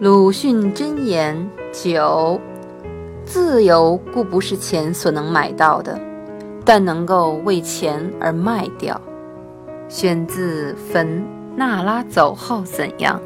鲁迅箴言九：自由固不是钱所能买到的，但能够为钱而卖掉。选自《焚娜拉走后怎样》。